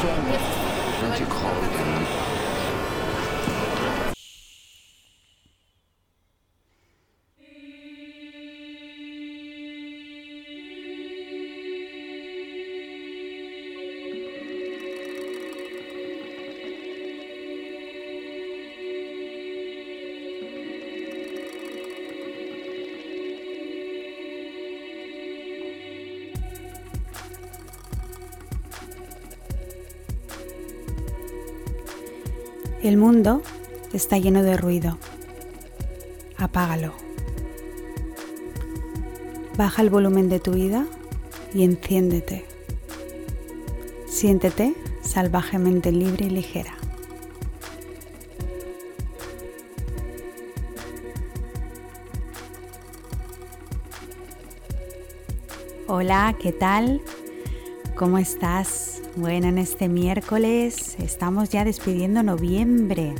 changes. El mundo está lleno de ruido. Apágalo. Baja el volumen de tu vida y enciéndete. Siéntete salvajemente libre y ligera. Hola, ¿qué tal? ¿Cómo estás? Bueno, en este miércoles estamos ya despidiendo noviembre.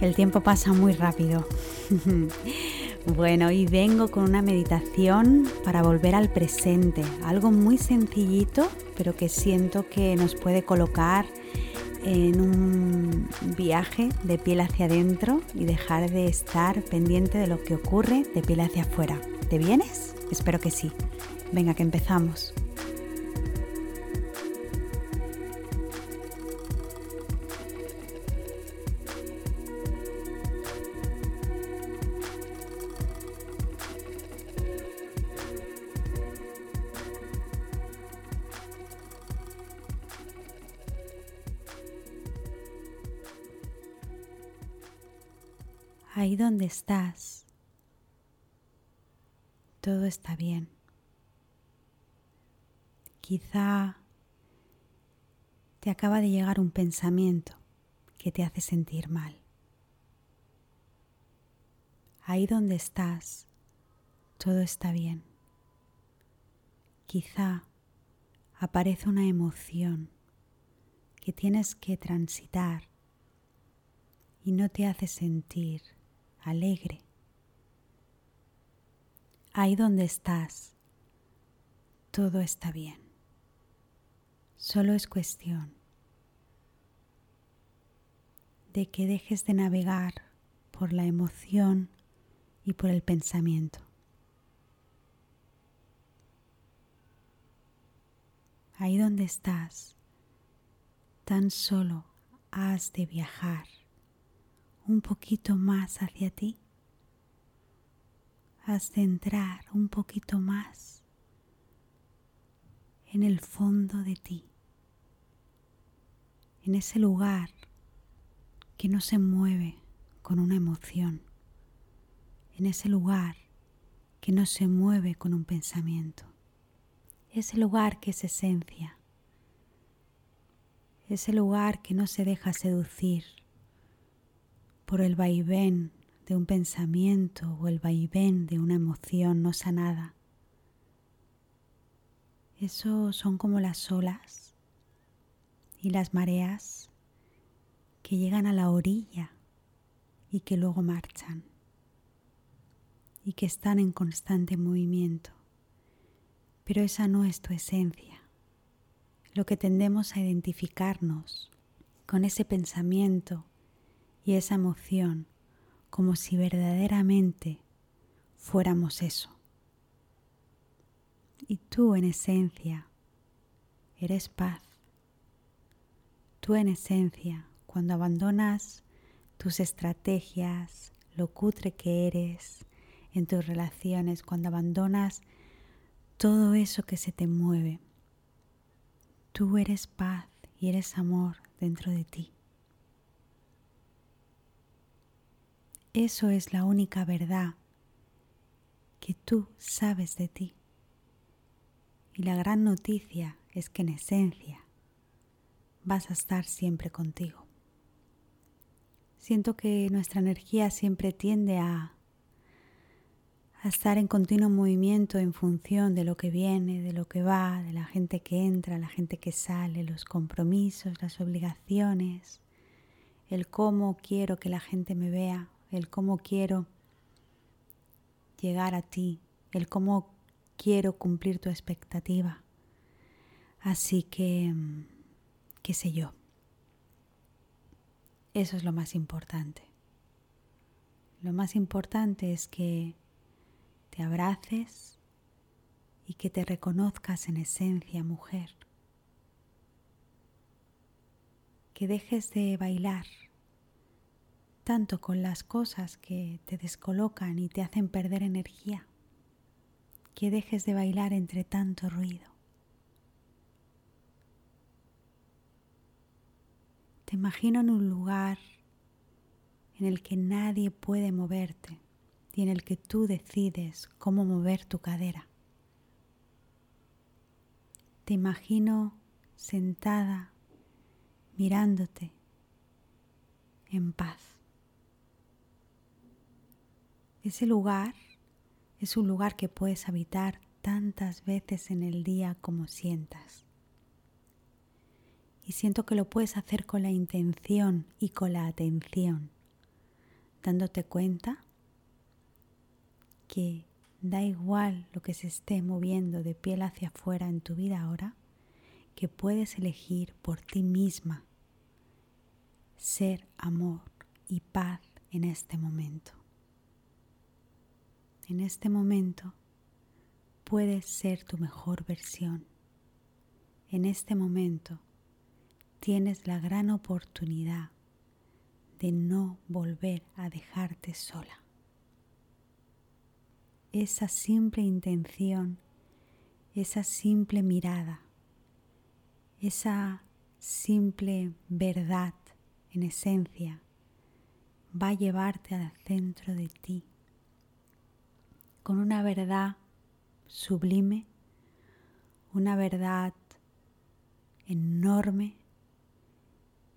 El tiempo pasa muy rápido. bueno, hoy vengo con una meditación para volver al presente. Algo muy sencillito, pero que siento que nos puede colocar en un viaje de piel hacia adentro y dejar de estar pendiente de lo que ocurre de piel hacia afuera. ¿Te vienes? Espero que sí. Venga, que empezamos. Ahí donde estás, todo está bien. Quizá te acaba de llegar un pensamiento que te hace sentir mal. Ahí donde estás, todo está bien. Quizá aparece una emoción que tienes que transitar y no te hace sentir alegre. Ahí donde estás, todo está bien. Solo es cuestión de que dejes de navegar por la emoción y por el pensamiento. Ahí donde estás, tan solo has de viajar un poquito más hacia ti. De entrar un poquito más en el fondo de ti, en ese lugar que no se mueve con una emoción, en ese lugar que no se mueve con un pensamiento, ese lugar que es esencia, ese lugar que no se deja seducir por el vaivén de un pensamiento o el vaivén de una emoción no sanada. Eso son como las olas y las mareas que llegan a la orilla y que luego marchan y que están en constante movimiento. Pero esa no es tu esencia. Lo que tendemos a identificarnos con ese pensamiento y esa emoción como si verdaderamente fuéramos eso. Y tú en esencia eres paz. Tú en esencia, cuando abandonas tus estrategias, lo cutre que eres en tus relaciones, cuando abandonas todo eso que se te mueve, tú eres paz y eres amor dentro de ti. Eso es la única verdad que tú sabes de ti. Y la gran noticia es que en esencia vas a estar siempre contigo. Siento que nuestra energía siempre tiende a, estar en continuo movimiento en función de lo que viene, de lo que va, de la gente que entra, la gente que sale, los compromisos, las obligaciones, el cómo quiero que la gente me vea el cómo quiero llegar a ti, el cómo quiero cumplir tu expectativa. Así que qué sé yo. Eso es lo más importante. Lo más importante es que te abraces y que te reconozcas en esencia mujer. Que dejes de bailar tanto con las cosas que te descolocan y te hacen perder energía. Que dejes de bailar entre tanto ruido. Te imagino en un lugar en el que nadie puede moverte y en el que tú decides cómo mover tu cadera. Te imagino sentada mirándote en paz. Ese lugar es un lugar que puedes habitar tantas veces en el día como sientas. Y siento que lo puedes hacer con la intención y con la atención dándote cuenta que da igual lo que se esté moviendo de piel hacia afuera en tu vida ahora, que puedes elegir por ti misma ser amor y paz en este momento. En este momento puedes ser tu mejor versión. En este momento tienes la gran oportunidad de no volver a dejarte sola. Esa simple intención, esa simple mirada, esa simple verdad en esencia va a llevarte al centro de ti con una verdad sublime, una verdad enorme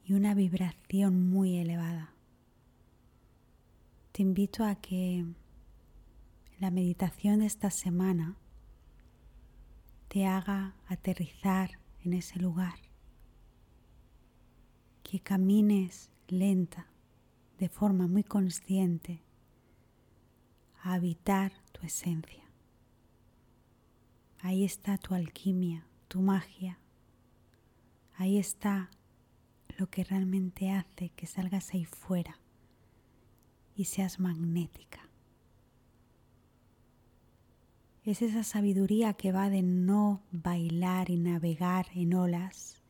y una vibración muy elevada. Te invito a que la meditación de esta semana te haga aterrizar en ese lugar, que camines lenta, de forma muy consciente, habitar tu esencia. Ahí está tu alquimia, tu magia. Ahí está lo que realmente hace que salgas ahí fuera y seas magnética. Es esa sabiduría que va de no bailar y navegar en olas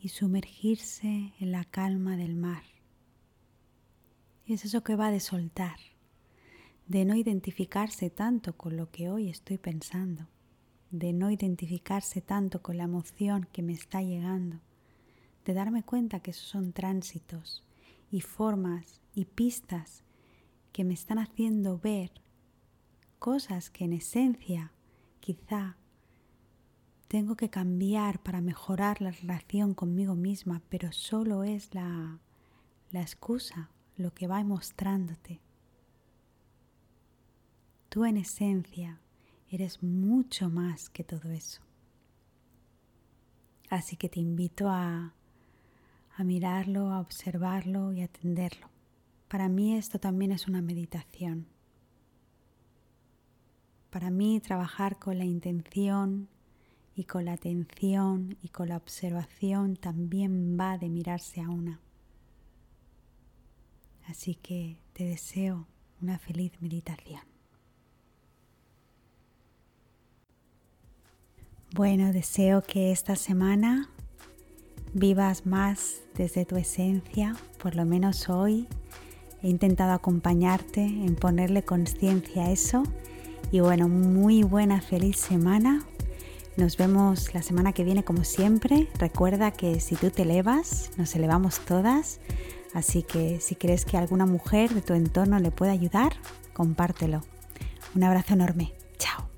y sumergirse en la calma del mar. Es eso que va de soltar, de no identificarse tanto con lo que hoy estoy pensando, de no identificarse tanto con la emoción que me está llegando de darme cuenta que esos son tránsitos y formas y pistas que me están haciendo ver cosas que en esencia quizá tengo que cambiar para mejorar la relación conmigo misma, pero solo es la, la excusa, lo que va mostrándote. Tú en esencia eres mucho más que todo eso. Así que te invito a a mirarlo, a observarlo y a atenderlo. Para mí esto también es una meditación. Para mí trabajar con la intención y con la atención y con la observación también va de mirarse a una. Así que te deseo una feliz meditación. Bueno, deseo que esta semana vivas más desde tu esencia, por lo menos hoy. He intentado acompañarte en ponerle conciencia a eso. Y bueno, muy buena, feliz semana. Nos vemos la semana que viene como siempre. Recuerda que si tú te elevas, nos elevamos todas. Así que si crees que alguna mujer de tu entorno le puede ayudar, compártelo. Un abrazo enorme. Chao.